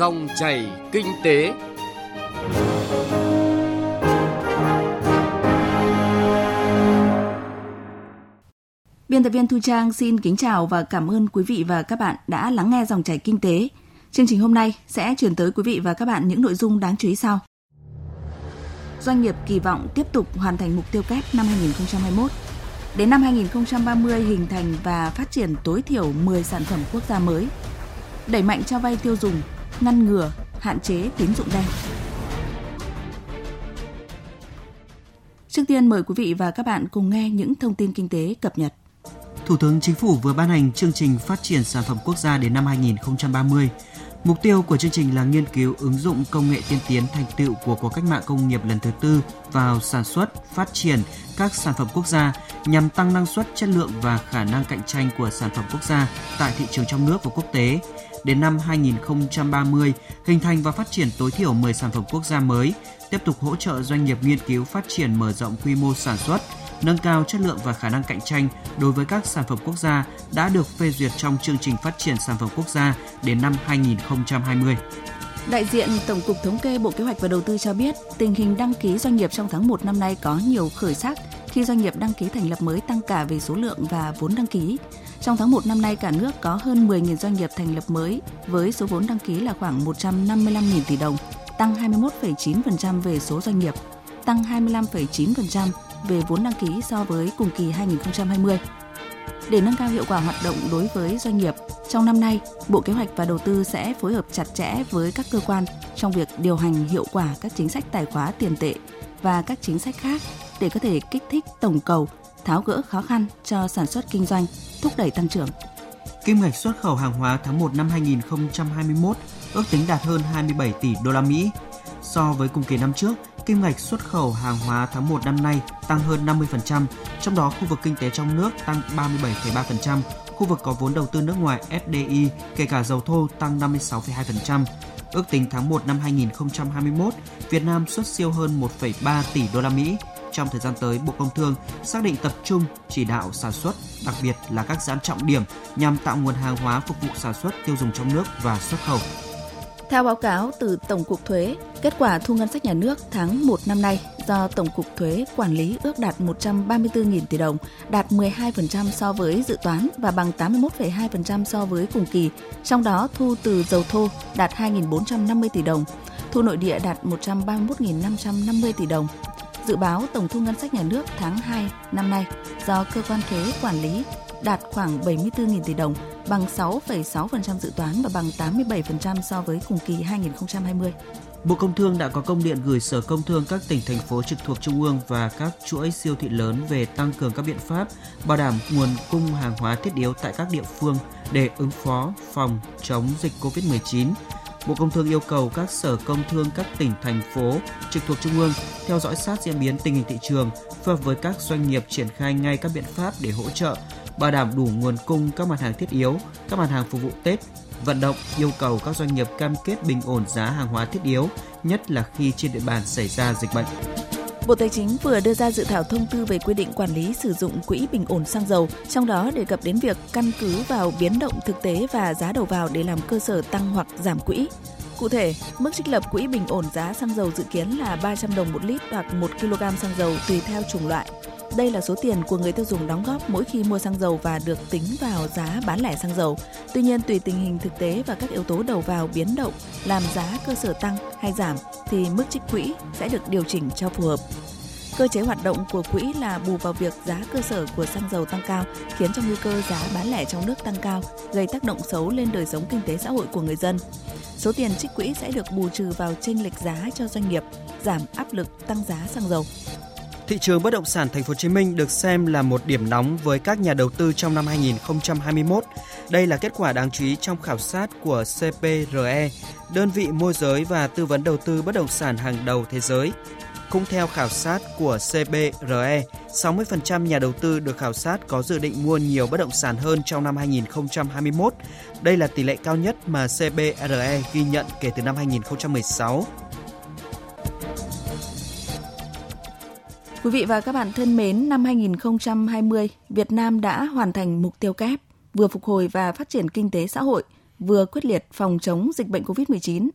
Dòng chảy kinh tế. Biên tập viên Thu Trang xin kính chào và cảm ơn quý vị và các bạn đã lắng nghe dòng chảy kinh tế. Chương trình hôm nay sẽ chuyển tới quý vị và các bạn những nội dung đáng chú ý sau. Doanh nghiệp kỳ vọng tiếp tục hoàn thành mục tiêu kép năm 2021. Đến năm 2030 hình thành và phát triển tối thiểu 10 sản phẩm quốc gia mới. Đẩy mạnh cho vay tiêu dùng, ngăn ngừa, hạn chế tín dụng đen. Trước tiên mời quý vị và các bạn cùng nghe những thông tin kinh tế cập nhật. Thủ tướng Chính phủ vừa ban hành chương trình phát triển sản phẩm quốc gia đến năm 2030. Mục tiêu của chương trình là nghiên cứu ứng dụng công nghệ tiên tiến thành tựu của cuộc cách mạng công nghiệp lần thứ tư vào sản xuất, phát triển các sản phẩm quốc gia nhằm tăng năng suất, chất lượng và khả năng cạnh tranh của sản phẩm quốc gia tại thị trường trong nước và quốc tế. Đến năm 2030, hình thành và phát triển tối thiểu 10 sản phẩm quốc gia mới, tiếp tục hỗ trợ doanh nghiệp nghiên cứu phát triển mở rộng quy mô sản xuất, nâng cao chất lượng và khả năng cạnh tranh đối với các sản phẩm quốc gia đã được phê duyệt trong chương trình phát triển sản phẩm quốc gia đến năm 2020. Đại diện Tổng cục Thống kê Bộ Kế hoạch và Đầu tư cho biết, tình hình đăng ký doanh nghiệp trong tháng 1 năm nay có nhiều khởi sắc khi doanh nghiệp đăng ký thành lập mới tăng cả về số lượng và vốn đăng ký. Trong tháng 1 năm nay, cả nước có hơn 10.000 doanh nghiệp thành lập mới với số vốn đăng ký là khoảng 155.000 tỷ đồng, tăng 21,9% về số doanh nghiệp, tăng 25,9% về vốn đăng ký so với cùng kỳ 2020. Để nâng cao hiệu quả hoạt động đối với doanh nghiệp, trong năm nay, Bộ Kế hoạch và Đầu tư sẽ phối hợp chặt chẽ với các cơ quan trong việc điều hành hiệu quả các chính sách tài khóa tiền tệ và các chính sách khác để có thể kích thích tổng cầu, tháo gỡ khó khăn cho sản xuất kinh doanh, thúc đẩy tăng trưởng. Kim ngạch xuất khẩu hàng hóa tháng 1 năm 2021 ước tính đạt hơn 27 tỷ đô la Mỹ. So với cùng kỳ năm trước, kim ngạch xuất khẩu hàng hóa tháng 1 năm nay tăng hơn 50%, trong đó khu vực kinh tế trong nước tăng 37,3%, khu vực có vốn đầu tư nước ngoài FDI kể cả dầu thô tăng 56,2%. Ước tính tháng 1 năm 2021, Việt Nam xuất siêu hơn 1,3 tỷ đô la Mỹ. Trong thời gian tới, Bộ Công Thương xác định tập trung chỉ đạo sản xuất, đặc biệt là các dự án trọng điểm nhằm tạo nguồn hàng hóa phục vụ sản xuất tiêu dùng trong nước và xuất khẩu. Theo báo cáo từ Tổng cục Thuế, kết quả thu ngân sách nhà nước tháng 1 năm nay do Tổng cục Thuế quản lý ước đạt 134.000 tỷ đồng, đạt 12% so với dự toán và bằng 81,2% so với cùng kỳ. Trong đó thu từ dầu thô đạt 2.450 tỷ đồng, thu nội địa đạt 131.550 tỷ đồng. Dự báo tổng thu ngân sách nhà nước tháng 2 năm nay do cơ quan thuế quản lý đạt khoảng 74.000 tỷ đồng, bằng 6,6% dự toán và bằng 87% so với cùng kỳ 2020. Bộ Công Thương đã có công điện gửi Sở Công Thương các tỉnh thành phố trực thuộc Trung ương và các chuỗi siêu thị lớn về tăng cường các biện pháp bảo đảm nguồn cung hàng hóa thiết yếu tại các địa phương để ứng phó phòng chống dịch COVID-19. Bộ Công Thương yêu cầu các sở công thương các tỉnh thành phố trực thuộc Trung ương theo dõi sát diễn biến tình hình thị trường, phối hợp với các doanh nghiệp triển khai ngay các biện pháp để hỗ trợ bảo đảm đủ nguồn cung các mặt hàng thiết yếu, các mặt hàng phục vụ Tết, vận động yêu cầu các doanh nghiệp cam kết bình ổn giá hàng hóa thiết yếu, nhất là khi trên địa bàn xảy ra dịch bệnh. Bộ Tài chính vừa đưa ra dự thảo thông tư về quy định quản lý sử dụng quỹ bình ổn xăng dầu, trong đó đề cập đến việc căn cứ vào biến động thực tế và giá đầu vào để làm cơ sở tăng hoặc giảm quỹ. Cụ thể, mức trích lập quỹ bình ổn giá xăng dầu dự kiến là 300 đồng một lít hoặc 1 kg xăng dầu tùy theo chủng loại. Đây là số tiền của người tiêu dùng đóng góp mỗi khi mua xăng dầu và được tính vào giá bán lẻ xăng dầu. Tuy nhiên, tùy tình hình thực tế và các yếu tố đầu vào biến động làm giá cơ sở tăng hay giảm thì mức trích quỹ sẽ được điều chỉnh cho phù hợp. Cơ chế hoạt động của quỹ là bù vào việc giá cơ sở của xăng dầu tăng cao, khiến cho nguy cơ giá bán lẻ trong nước tăng cao, gây tác động xấu lên đời sống kinh tế xã hội của người dân. Số tiền trích quỹ sẽ được bù trừ vào chênh lệch giá cho doanh nghiệp, giảm áp lực tăng giá xăng dầu. Thị trường bất động sản thành phố Hồ Chí Minh được xem là một điểm nóng với các nhà đầu tư trong năm 2021. Đây là kết quả đáng chú ý trong khảo sát của CPRE, đơn vị môi giới và tư vấn đầu tư bất động sản hàng đầu thế giới. Cũng theo khảo sát của CBRE, 60% nhà đầu tư được khảo sát có dự định mua nhiều bất động sản hơn trong năm 2021. Đây là tỷ lệ cao nhất mà CBRE ghi nhận kể từ năm 2016. Quý vị và các bạn thân mến, năm 2020, Việt Nam đã hoàn thành mục tiêu kép, vừa phục hồi và phát triển kinh tế xã hội, vừa quyết liệt phòng chống dịch bệnh COVID-19.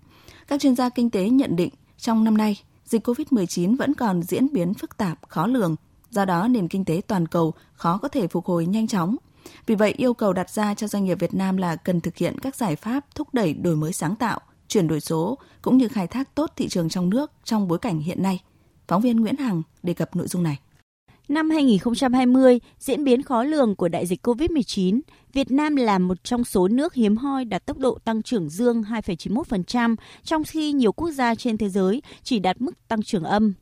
Các chuyên gia kinh tế nhận định trong năm nay, dịch COVID-19 vẫn còn diễn biến phức tạp, khó lường, do đó nền kinh tế toàn cầu khó có thể phục hồi nhanh chóng. Vì vậy, yêu cầu đặt ra cho doanh nghiệp Việt Nam là cần thực hiện các giải pháp thúc đẩy đổi mới sáng tạo, chuyển đổi số cũng như khai thác tốt thị trường trong nước trong bối cảnh hiện nay. Phóng viên Nguyễn Hằng đề cập nội dung này. Năm 2020, diễn biến khó lường của đại dịch COVID-19, Việt Nam là một trong số nước hiếm hoi đạt tốc độ tăng trưởng dương 2,91%, trong khi nhiều quốc gia trên thế giới chỉ đạt mức tăng trưởng âm.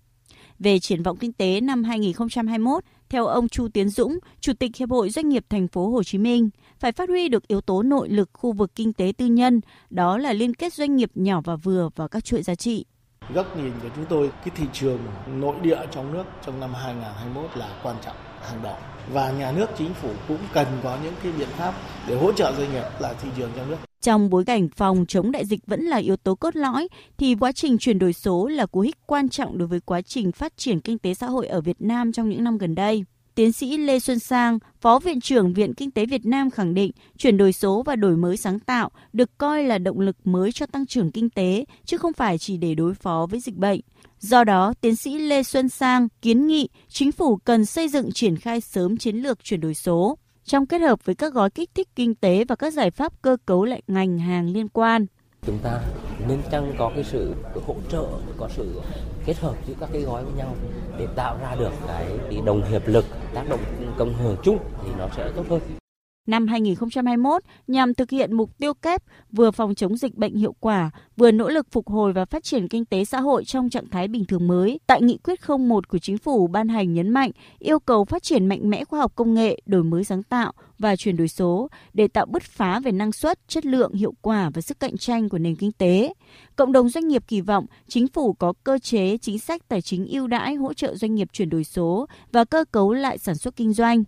Về triển vọng kinh tế năm 2021, theo ông Chu Tiến Dũng, Chủ tịch Hiệp hội Doanh nghiệp Thành phố Hồ Chí Minh, phải phát huy được yếu tố nội lực khu vực kinh tế tư nhân, đó là liên kết doanh nghiệp nhỏ và vừa vào các chuỗi giá trị. Góc nhìn của chúng tôi, cái thị trường nội địa trong nước trong năm 2021 là quan trọng hàng đầu và nhà nước chính phủ cũng cần có những cái biện pháp để hỗ trợ doanh nghiệp là thị trường trong nước. Trong bối cảnh phòng chống đại dịch vẫn là yếu tố cốt lõi, thì quá trình chuyển đổi số là cú hích quan trọng đối với quá trình phát triển kinh tế xã hội ở Việt Nam trong những năm gần đây. Tiến sĩ Lê Xuân Sang, Phó Viện trưởng Viện Kinh tế Việt Nam khẳng định chuyển đổi số và đổi mới sáng tạo được coi là động lực mới cho tăng trưởng kinh tế, chứ không phải chỉ để đối phó với dịch bệnh. Do đó, tiến sĩ Lê Xuân Sang kiến nghị chính phủ cần xây dựng triển khai sớm chiến lược chuyển đổi số, trong kết hợp với các gói kích thích kinh tế và các giải pháp cơ cấu lại ngành hàng liên quan. Chúng ta nên chăng có cái sự hỗ trợ, có sự kết hợp giữa các cái gói với nhau để tạo ra được cái, cái đồng hiệp lực tác động công hưởng chung thì nó sẽ tốt hơn. Năm 2021, nhằm thực hiện mục tiêu kép vừa phòng chống dịch bệnh hiệu quả, vừa nỗ lực phục hồi và phát triển kinh tế xã hội trong trạng thái bình thường mới, tại nghị quyết 01 của chính phủ ban hành nhấn mạnh yêu cầu phát triển mạnh mẽ khoa học công nghệ, đổi mới sáng tạo và chuyển đổi số để tạo bứt phá về năng suất, chất lượng, hiệu quả và sức cạnh tranh của nền kinh tế. Cộng đồng doanh nghiệp kỳ vọng chính phủ có cơ chế chính sách tài chính ưu đãi hỗ trợ doanh nghiệp chuyển đổi số và cơ cấu lại sản xuất kinh doanh.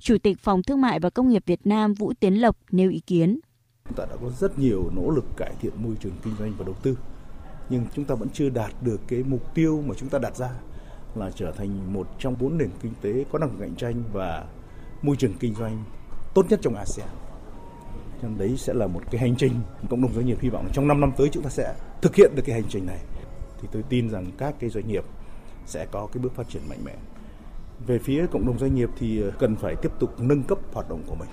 Chủ tịch Phòng Thương mại và Công nghiệp Việt Nam Vũ Tiến Lộc nêu ý kiến. Chúng ta đã có rất nhiều nỗ lực cải thiện môi trường kinh doanh và đầu tư, nhưng chúng ta vẫn chưa đạt được cái mục tiêu mà chúng ta đặt ra là trở thành một trong bốn nền kinh tế có năng lực cạnh tranh và môi trường kinh doanh tốt nhất trong ASEAN. Cho đấy sẽ là một cái hành trình cộng đồng doanh nghiệp hy vọng trong 5 năm tới chúng ta sẽ thực hiện được cái hành trình này. Thì tôi tin rằng các cái doanh nghiệp sẽ có cái bước phát triển mạnh mẽ. Về phía cộng đồng doanh nghiệp thì ờ, cần phải tiếp tục nâng cấp hoạt động của mình.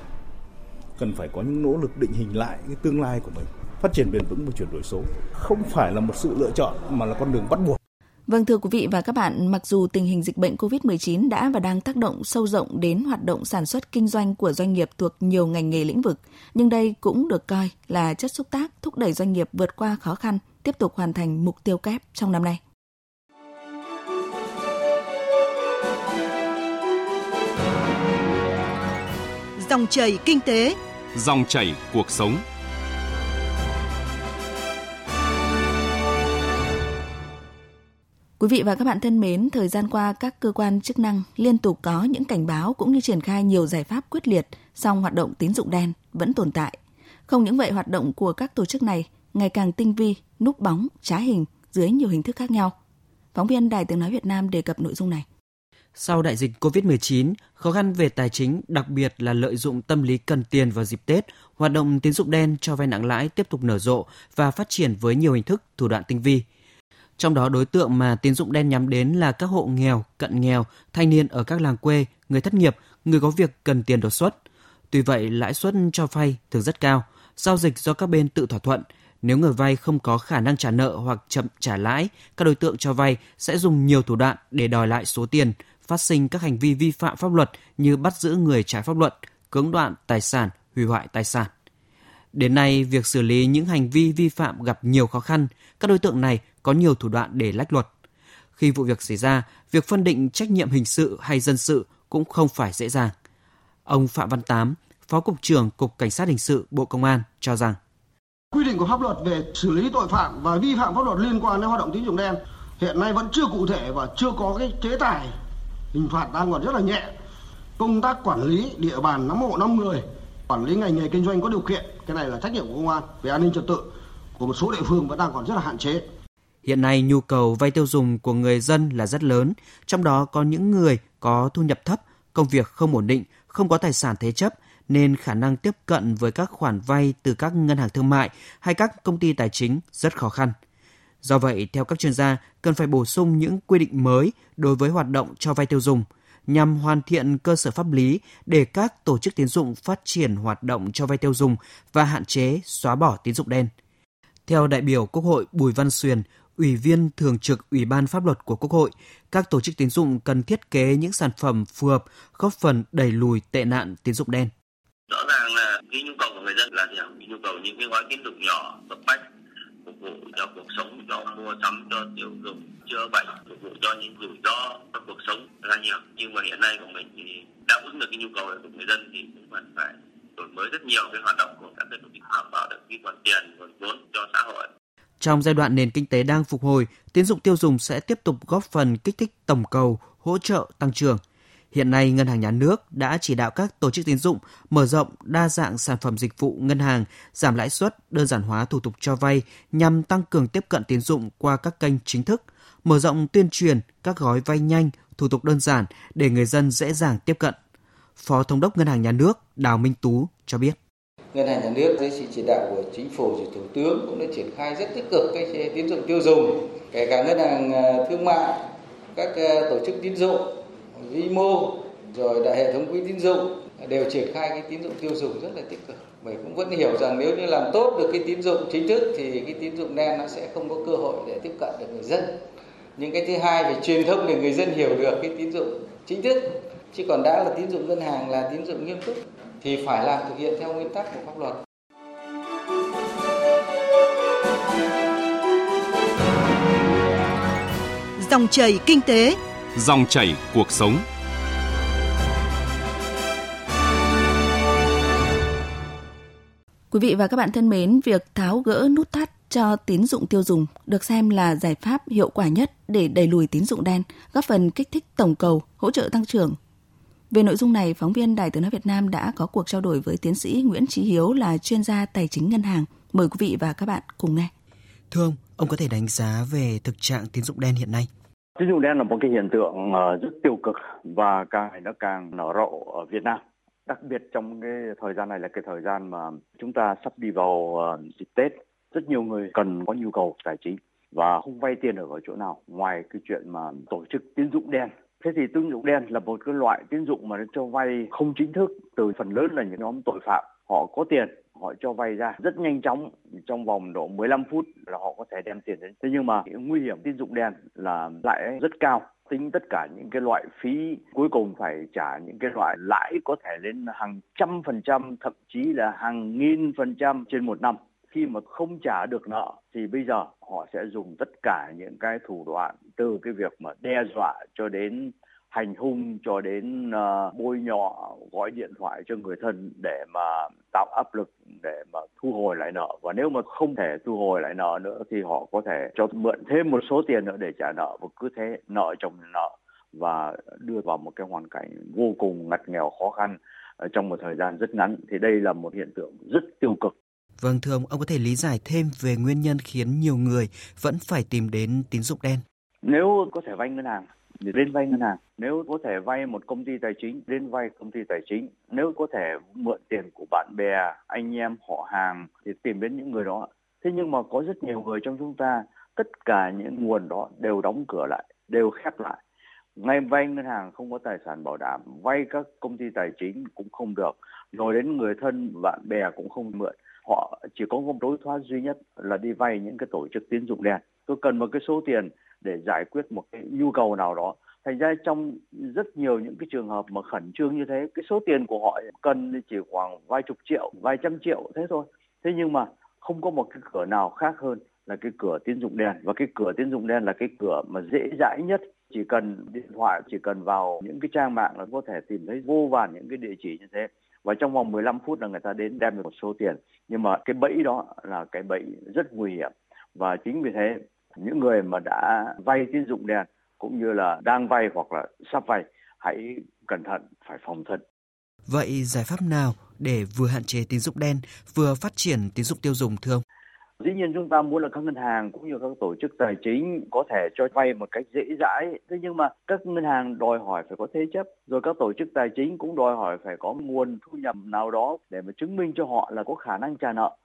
Cần phải có những nỗ lực định hình lại cái tương lai của mình. Phát triển bền vững và chuyển đổi số không phải là một sự lựa chọn mà là con đường bắt buộc. Vâng thưa quý vị và các bạn, mặc dù tình hình dịch bệnh COVID-19 đã và đang tác động sâu rộng đến hoạt động sản xuất kinh doanh của doanh nghiệp thuộc nhiều ngành nghề lĩnh vực, nhưng đây cũng được coi là chất xúc tác thúc đẩy doanh nghiệp vượt qua khó khăn, tiếp tục hoàn thành mục tiêu kép trong năm nay. Dòng chảy kinh tế, Dòng chảy cuộc sống. Quý vị và các bạn thân mến, thời gian qua các cơ quan chức năng liên tục có những cảnh báo cũng như triển khai nhiều giải pháp quyết liệt, song hoạt động tín dụng đen vẫn tồn tại. Không những vậy, hoạt động của các tổ chức này ngày càng tinh vi, núp bóng, trá hình dưới nhiều hình thức khác nhau. Phóng viên Đài Tiếng Nói Việt Nam đề cập nội dung này. Sau đại dịch COVID-19, khó khăn về tài chính, đặc biệt là lợi dụng tâm lý cần tiền vào dịp Tết, hoạt động tín dụng đen cho vay nặng lãi tiếp tục nở rộ và phát triển với nhiều hình thức, thủ đoạn tinh vi. Trong đó đối tượng mà tín dụng đen nhắm đến là các hộ nghèo, cận nghèo, thanh niên ở các làng quê, người thất nghiệp, người có việc cần tiền đột xuất. Tuy vậy, lãi suất cho vay thường rất cao, giao dịch do các bên tự thỏa thuận. Nếu người vay không có khả năng trả nợ hoặc chậm trả lãi, các đối tượng cho vay sẽ dùng nhiều thủ đoạn để đòi lại số tiền, phát sinh các hành vi vi phạm pháp luật như bắt giữ người trái pháp luật, cưỡng đoạn tài sản, hủy hoại tài sản. Đến nay, việc xử lý những hành vi vi phạm gặp nhiều khó khăn, các đối tượng này có nhiều thủ đoạn để lách luật. Khi vụ việc xảy ra, việc phân định trách nhiệm hình sự hay dân sự cũng không phải dễ dàng. Ông Phạm Văn Tám, Phó Cục trưởng Cục Cảnh sát Hình sự Bộ Công an cho rằng Quy định của pháp luật về xử lý tội phạm và vi phạm pháp luật liên quan đến hoạt động tín dụng đen hiện nay vẫn chưa cụ thể và chưa có cái chế tài hình phạt đang còn rất là nhẹ. Công tác quản lý địa bàn nắm hộ năm người, quản lý ngành nghề kinh doanh có điều kiện, cái này là trách nhiệm của công an về an ninh trật tự của một số địa phương vẫn đang còn rất là hạn chế. Hiện nay nhu cầu vay tiêu dùng của người dân là rất lớn, trong đó có những người có thu nhập thấp, công việc không ổn định, không có tài sản thế chấp nên khả năng tiếp cận với các khoản vay từ các ngân hàng thương mại hay các công ty tài chính rất khó khăn. Do vậy, theo các chuyên gia, cần phải bổ sung những quy định mới đối với hoạt động cho vay tiêu dùng nhằm hoàn thiện cơ sở pháp lý để các tổ chức tín dụng phát triển hoạt động cho vay tiêu dùng và hạn chế xóa bỏ tín dụng đen. Theo đại biểu Quốc hội Bùi Văn Xuyền, Ủy viên Thường trực Ủy ban Pháp luật của Quốc hội, các tổ chức tín dụng cần thiết kế những sản phẩm phù hợp góp phần đẩy lùi tệ nạn tín dụng đen. Rõ ràng là cái nhu cầu của người dân là gì? Nhu cầu những cái gói tín dụng nhỏ, cấp bách, phục vụ cho cuộc sống, cho mua sắm, cho tiêu dùng, chữa bệnh, phục vụ cho những rủi ro trong cuộc sống là nhiều. Nhưng mà hiện nay của mình thì đáp ứng được cái nhu cầu của người dân thì cũng cần phải đổi mới rất nhiều cái hoạt động của các đơn vị đảm bảo được cái nguồn tiền nguồn vốn cho xã hội trong giai đoạn nền kinh tế đang phục hồi, tín dụng tiêu dùng sẽ tiếp tục góp phần kích thích tổng cầu, hỗ trợ tăng trưởng. Hiện nay, Ngân hàng Nhà nước đã chỉ đạo các tổ chức tín dụng mở rộng đa dạng sản phẩm dịch vụ ngân hàng, giảm lãi suất, đơn giản hóa thủ tục cho vay nhằm tăng cường tiếp cận tín dụng qua các kênh chính thức, mở rộng tuyên truyền các gói vay nhanh, thủ tục đơn giản để người dân dễ dàng tiếp cận. Phó Thống đốc Ngân hàng Nhà nước Đào Minh Tú cho biết. Ngân hàng nhà nước dưới sự chỉ đạo của chính phủ và thủ tướng cũng đã triển khai rất tích cực cái tín dụng tiêu dùng, kể cả ngân hàng ờ, thương mại, các ờ, tổ chức tín dụng, vĩ mô, rồi là hệ thống quỹ tín dụng đều triển khai cái tín dụng tiêu dùng rất là tích cực. Mình cũng vẫn hiểu rằng nếu như làm tốt được cái tín dụng chính thức thì cái tín dụng đen nó sẽ không có cơ hội để tiếp cận được người dân. Nhưng cái thứ hai phải truyền thông để người dân hiểu được cái tín dụng chính thức. Chứ còn đã là tín dụng ngân hàng là tín dụng nghiêm túc thì phải làm thực hiện theo nguyên tắc của pháp luật. Dòng chảy kinh tế, dòng chảy cuộc sống. Quý vị và các bạn thân mến, việc tháo gỡ nút thắt cho tín dụng tiêu dùng được xem là giải pháp hiệu quả nhất để đẩy lùi tín dụng đen, góp phần kích thích tổng cầu, hỗ trợ tăng trưởng về nội dung này, phóng viên Đài Tiếng nói Việt Nam đã có cuộc trao đổi với tiến sĩ Nguyễn Chí Hiếu là chuyên gia tài chính ngân hàng. Mời quý vị và các bạn cùng nghe. Thưa ông, ông có thể đánh giá về thực trạng tín dụng đen hiện nay? Tín dụng đen là một cái hiện tượng ờ, rất tiêu cực và càng ngày nó càng nở rộ ở Việt Nam. Đặc biệt trong cái thời gian này là cái thời gian mà chúng ta sắp đi vào ờ, dịp Tết. Rất nhiều người cần có nhu cầu tài chính và không vay tiền ở chỗ nào ngoài cái chuyện mà tổ chức tín dụng đen Thế thì tín dụng đen là một cái loại tín dụng mà nó cho vay không chính thức từ phần lớn là những nhóm tội phạm. Họ có tiền, họ cho vay ra rất nhanh chóng trong vòng độ 15 phút là họ có thể đem tiền đến. Thế nhưng mà nguy hiểm tín dụng đen là lãi rất cao, tính tất cả những cái loại phí cuối cùng phải trả những cái loại lãi có thể lên hàng trăm phần trăm, thậm chí là hàng nghìn phần trăm trên một năm khi mà không trả được nợ thì bây giờ họ sẽ dùng tất cả những cái thủ đoạn từ cái việc mà đe dọa cho đến hành hung cho đến uh, bôi nhọ gọi điện thoại cho người thân để mà tạo áp lực để mà thu hồi lại nợ. Và nếu mà không thể thu hồi lại nợ nữa thì họ có thể cho mượn thêm một số tiền nữa để trả nợ và cứ thế nợ chồng nợ và đưa vào một cái hoàn cảnh vô cùng ngặt nghèo khó khăn trong một thời gian rất ngắn. Thì đây là một hiện tượng rất tiêu cực. Vâng thưa ông, ông có thể lý giải thêm về nguyên nhân khiến nhiều người vẫn phải tìm đến tín dụng đen? Nếu có thể vay ngân hàng đến vay ngân hàng. Nếu có thể vay một công ty tài chính, đến vay công ty tài chính. Nếu có thể mượn tiền của bạn bè, anh em, họ hàng thì tìm đến những người đó. Thế nhưng mà có rất nhiều người trong chúng ta, tất cả những nguồn đó đều đóng cửa lại, đều khép lại. Ngay vay ngân hàng không có tài sản bảo đảm, vay các công ty tài chính cũng không được, rồi đến người thân, bạn bè cũng không mượn họ chỉ có một đối thoát duy nhất là đi vay những cái tổ chức tín dụng đen tôi cần một cái số tiền để giải quyết một cái nhu cầu nào đó. Thành ra trong rất nhiều những cái trường hợp mà khẩn trương như thế, cái số tiền của họ cần chỉ khoảng vài chục triệu, vài trăm triệu thế thôi. Thế nhưng mà không có một cái cửa nào khác hơn là cái cửa tín dụng đen. Và cái cửa tín dụng đen là cái cửa mà dễ dãi nhất. Chỉ cần điện thoại, chỉ cần vào những cái trang mạng là có thể tìm thấy vô vàn những cái địa chỉ như thế. Và trong vòng 15 phút là người ta đến đem được một số tiền. Nhưng mà cái bẫy đó là cái bẫy rất nguy hiểm. Và chính vì thế những người mà đã vay tín dụng đen cũng như là đang vay hoặc là sắp vay hãy cẩn thận phải phòng thân Vậy giải pháp nào để vừa hạn chế tín dụng đen, vừa phát triển tín dụng tiêu dùng thưa ông? Dĩ nhiên chúng ta muốn là các ngân hàng cũng như các tổ chức tài chính có thể cho vay một cách dễ dãi. Thế nhưng mà các ngân hàng đòi hỏi phải có thế chấp, rồi các tổ chức tài chính cũng đòi hỏi phải có nguồn thu nhập nào đó để mà chứng minh cho họ là có khả năng trả nợ.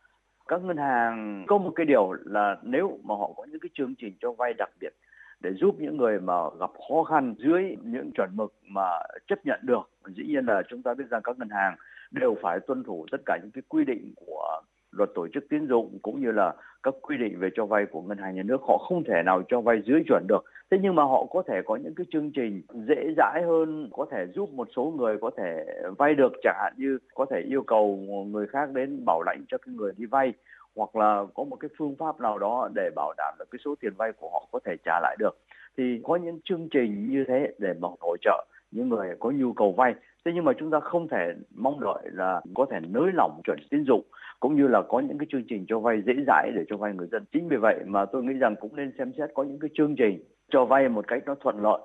Các ngân hàng có một cái điều là nếu mà họ có những cái chương trình cho vay đặc biệt để giúp những người mà gặp khó khăn dưới những chuẩn mực mà chấp nhận được. Dĩ nhiên là chúng ta biết rằng các ngân hàng đều phải tuân thủ tất cả những cái quy định của luật tổ chức tín dụng cũng như là các quy định về cho vay của ngân hàng nhà nước họ không thể nào cho vay dưới chuẩn được thế nhưng mà họ có thể có những cái chương trình dễ dãi hơn, có thể giúp một số người có thể vay được, chẳng hạn như có thể yêu cầu người khác đến bảo lãnh cho cái người đi vay, hoặc là có một cái phương pháp nào đó để bảo đảm được cái số tiền vay của họ có thể trả lại được. Thì có những chương trình như thế để mà hỗ trợ những người có nhu cầu vay. Thế nhưng mà chúng ta không thể mong đợi là có thể nới lỏng chuẩn tín dụng, cũng như là có những cái chương trình cho vay dễ dãi để cho vay người dân. Chính vì vậy mà tôi nghĩ rằng cũng nên xem xét có những cái chương trình cho vay một cách nó thuận lợi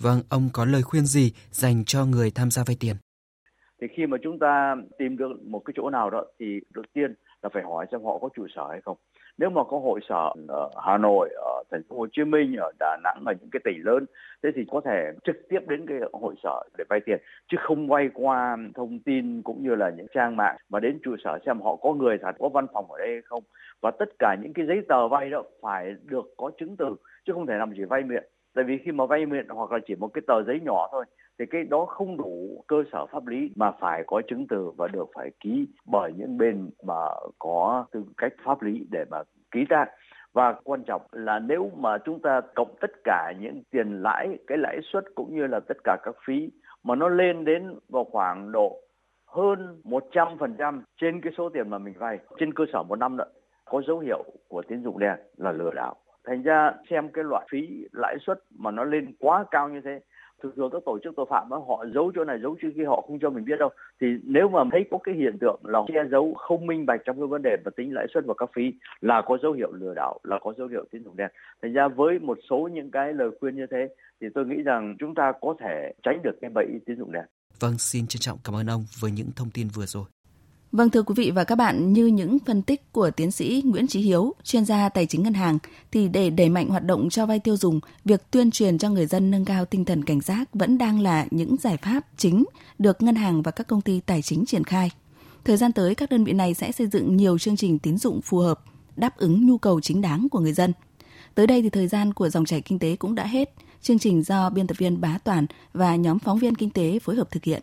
Vâng, ông có lời khuyên gì dành cho người tham gia vay tiền? Thì khi mà chúng ta tìm được một cái chỗ nào đó thì đầu tiên là phải hỏi xem họ có trụ sở hay không nếu mà có hội sở ở Hà Nội, ở thành phố Hồ Chí Minh, ở Đà Nẵng, ở những cái tỉnh lớn, thế thì có thể trực tiếp đến cái hội sở để vay tiền, chứ không vay qua thông tin cũng như là những trang mạng mà đến trụ sở xem họ có người thật, có văn phòng ở đây hay không. Và tất cả những cái giấy tờ vay đó phải được có chứng từ, chứ không thể làm chỉ vay miệng. Tại vì khi mà vay miệng hoặc là chỉ một cái tờ giấy nhỏ thôi thì cái đó không đủ cơ sở pháp lý mà phải có chứng từ và được phải ký bởi những bên mà có tư cách pháp lý để mà ký ra. Và quan trọng là nếu mà chúng ta cộng tất cả những tiền lãi, cái lãi suất cũng như là tất cả các phí mà nó lên đến vào khoảng độ hơn 100% trên cái số tiền mà mình vay, trên cơ sở một năm nữa có dấu hiệu của tín dụng đen là lừa đảo. Thành ra xem cái loại phí lãi suất mà nó lên quá cao như thế thường thường các tổ chức tội phạm đó, họ giấu chỗ này giấu chỗ kia họ không cho mình biết đâu. Thì nếu mà thấy có cái hiện tượng là che giấu không minh bạch trong cái vấn đề mà tính lãi suất và các phí là có dấu hiệu lừa đảo là có dấu hiệu tín dụng đen. Thành ra với một số những cái lời khuyên như thế thì tôi nghĩ rằng chúng ta có thể tránh được cái bẫy tín dụng đen. Vâng, xin trân trọng cảm ơn ông với những thông tin vừa rồi. Vâng thưa quý vị và các bạn, như những phân tích của tiến sĩ Nguyễn trí Hiếu, chuyên gia tài chính ngân hàng, thì để đẩy mạnh hoạt động cho vay tiêu dùng, việc tuyên truyền cho người dân nâng cao tinh thần cảnh giác vẫn đang là những giải pháp chính được ngân hàng và các công ty tài chính triển khai. Thời gian tới, các đơn vị này sẽ xây dựng nhiều chương trình tín dụng phù hợp, đáp ứng nhu cầu chính đáng của người dân. Tới đây thì thời gian của dòng chảy kinh tế cũng đã hết. Chương trình do biên tập viên Bá Toàn và nhóm phóng viên kinh tế phối hợp thực hiện.